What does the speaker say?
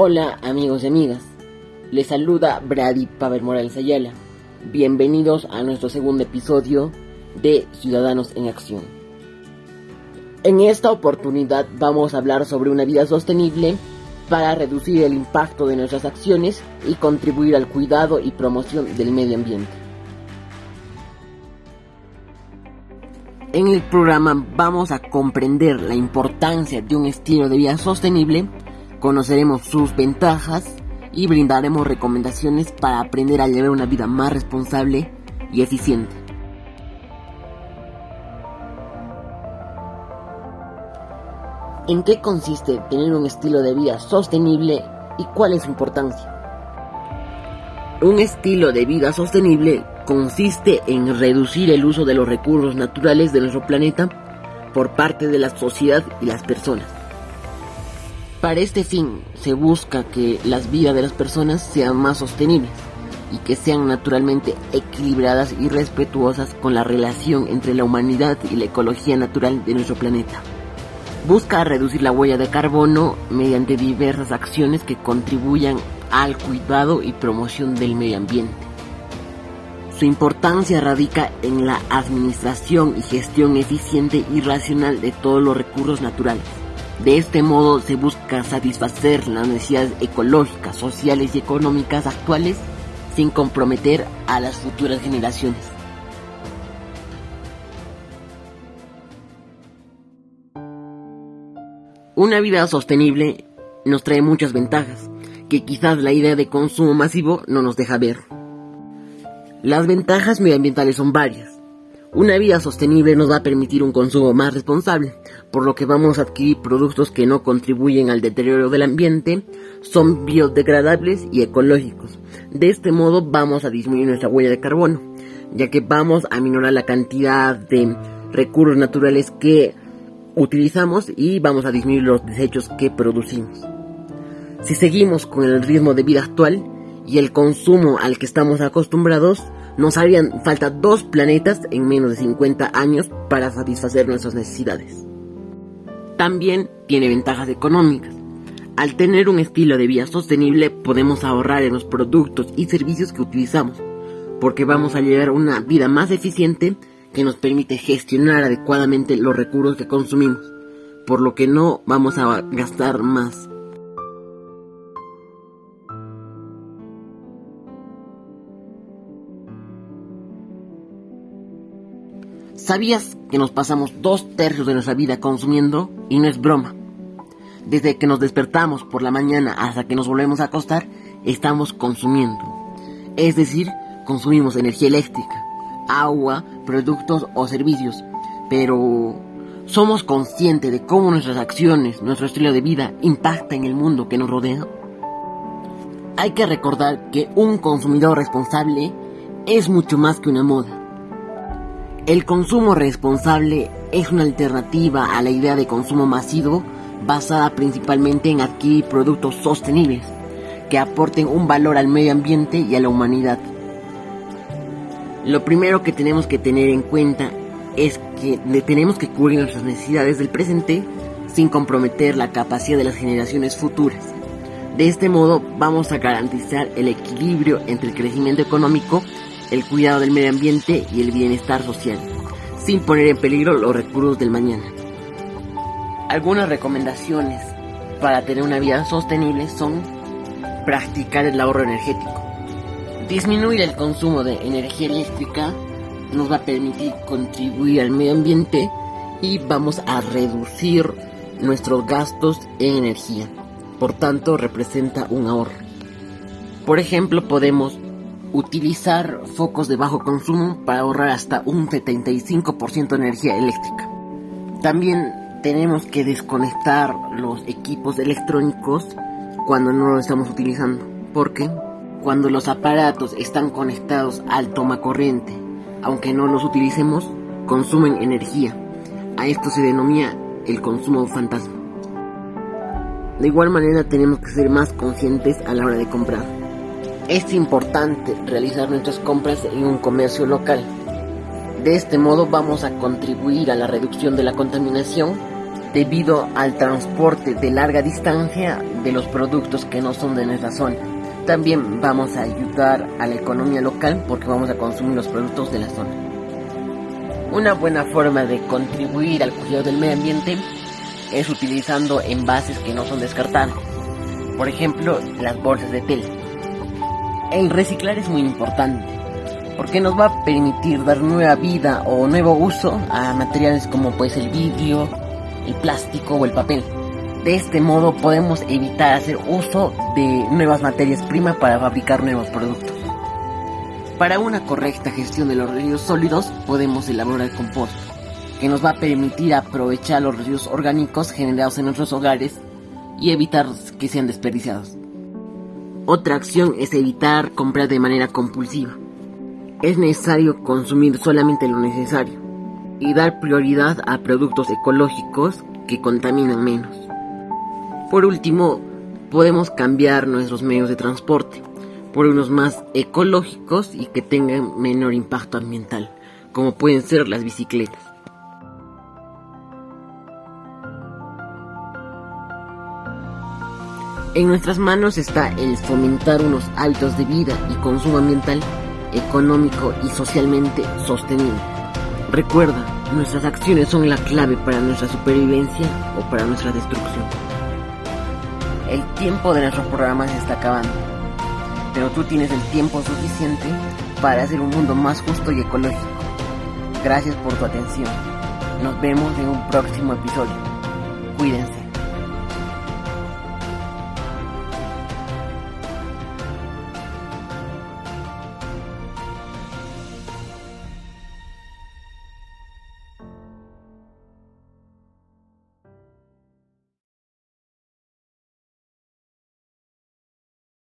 Hola amigos y amigas, les saluda Brady Pavel Morales Ayala. Bienvenidos a nuestro segundo episodio de Ciudadanos en Acción. En esta oportunidad vamos a hablar sobre una vida sostenible para reducir el impacto de nuestras acciones y contribuir al cuidado y promoción del medio ambiente. En el programa vamos a comprender la importancia de un estilo de vida sostenible, conoceremos sus ventajas y brindaremos recomendaciones para aprender a llevar una vida más responsable y eficiente. ¿En qué consiste tener un estilo de vida sostenible y cuál es su importancia? Un estilo de vida sostenible consiste en reducir el uso de los recursos naturales de nuestro planeta por parte de la sociedad y las personas. Para este fin se busca que las vidas de las personas sean más sostenibles y que sean naturalmente equilibradas y respetuosas con la relación entre la humanidad y la ecología natural de nuestro planeta busca reducir la huella de carbono mediante diversas acciones que contribuyan al cuidado y promoción del medio ambiente. Su importancia radica en la administración y gestión eficiente y racional de todos los recursos naturales. De este modo se busca satisfacer las necesidades ecológicas, sociales y económicas actuales sin comprometer a las futuras generaciones. Una vida sostenible nos trae muchas ventajas que quizás la idea de consumo masivo no nos deja ver. Las ventajas medioambientales son varias. Una vida sostenible nos va a permitir un consumo más responsable, por lo que vamos a adquirir productos que no contribuyen al deterioro del ambiente, son biodegradables y ecológicos. De este modo vamos a disminuir nuestra huella de carbono, ya que vamos a minorar la cantidad de recursos naturales que utilizamos y vamos a disminuir los desechos que producimos. Si seguimos con el ritmo de vida actual y el consumo al que estamos acostumbrados, nos harían falta dos planetas en menos de 50 años para satisfacer nuestras necesidades. También tiene ventajas económicas. Al tener un estilo de vida sostenible podemos ahorrar en los productos y servicios que utilizamos, porque vamos a llevar una vida más eficiente que nos permite gestionar adecuadamente los recursos que consumimos, por lo que no vamos a gastar más. ¿Sabías que nos pasamos dos tercios de nuestra vida consumiendo? Y no es broma. Desde que nos despertamos por la mañana hasta que nos volvemos a acostar, estamos consumiendo. Es decir, consumimos energía eléctrica, agua, productos o servicios, pero ¿somos conscientes de cómo nuestras acciones, nuestro estilo de vida impacta en el mundo que nos rodea? Hay que recordar que un consumidor responsable es mucho más que una moda. El consumo responsable es una alternativa a la idea de consumo masivo basada principalmente en adquirir productos sostenibles que aporten un valor al medio ambiente y a la humanidad. Lo primero que tenemos que tener en cuenta es que tenemos que cubrir nuestras necesidades del presente sin comprometer la capacidad de las generaciones futuras. De este modo vamos a garantizar el equilibrio entre el crecimiento económico, el cuidado del medio ambiente y el bienestar social, sin poner en peligro los recursos del mañana. Algunas recomendaciones para tener una vida sostenible son practicar el ahorro energético Disminuir el consumo de energía eléctrica nos va a permitir contribuir al medio ambiente y vamos a reducir nuestros gastos en energía. Por tanto, representa un ahorro. Por ejemplo, podemos utilizar focos de bajo consumo para ahorrar hasta un 75% de energía eléctrica. También tenemos que desconectar los equipos electrónicos cuando no los estamos utilizando. porque cuando los aparatos están conectados al toma corriente, aunque no los utilicemos, consumen energía. A esto se denomina el consumo fantasma. De igual manera tenemos que ser más conscientes a la hora de comprar. Es importante realizar nuestras compras en un comercio local. De este modo vamos a contribuir a la reducción de la contaminación debido al transporte de larga distancia de los productos que no son de nuestra zona. También vamos a ayudar a la economía local porque vamos a consumir los productos de la zona. Una buena forma de contribuir al cuidado del medio ambiente es utilizando envases que no son descartables. Por ejemplo, las bolsas de tela. El reciclar es muy importante porque nos va a permitir dar nueva vida o nuevo uso a materiales como pues el vidrio, el plástico o el papel. De este modo podemos evitar hacer uso de nuevas materias primas para fabricar nuevos productos. Para una correcta gestión de los residuos sólidos podemos elaborar el compost, que nos va a permitir aprovechar los residuos orgánicos generados en nuestros hogares y evitar que sean desperdiciados. Otra acción es evitar comprar de manera compulsiva. Es necesario consumir solamente lo necesario y dar prioridad a productos ecológicos que contaminan menos. Por último, podemos cambiar nuestros medios de transporte por unos más ecológicos y que tengan menor impacto ambiental, como pueden ser las bicicletas. En nuestras manos está el fomentar unos hábitos de vida y consumo ambiental, económico y socialmente sostenible. Recuerda, nuestras acciones son la clave para nuestra supervivencia o para nuestra destrucción. El tiempo de nuestro programa se está acabando, pero tú tienes el tiempo suficiente para hacer un mundo más justo y ecológico. Gracias por tu atención. Nos vemos en un próximo episodio. Cuídense.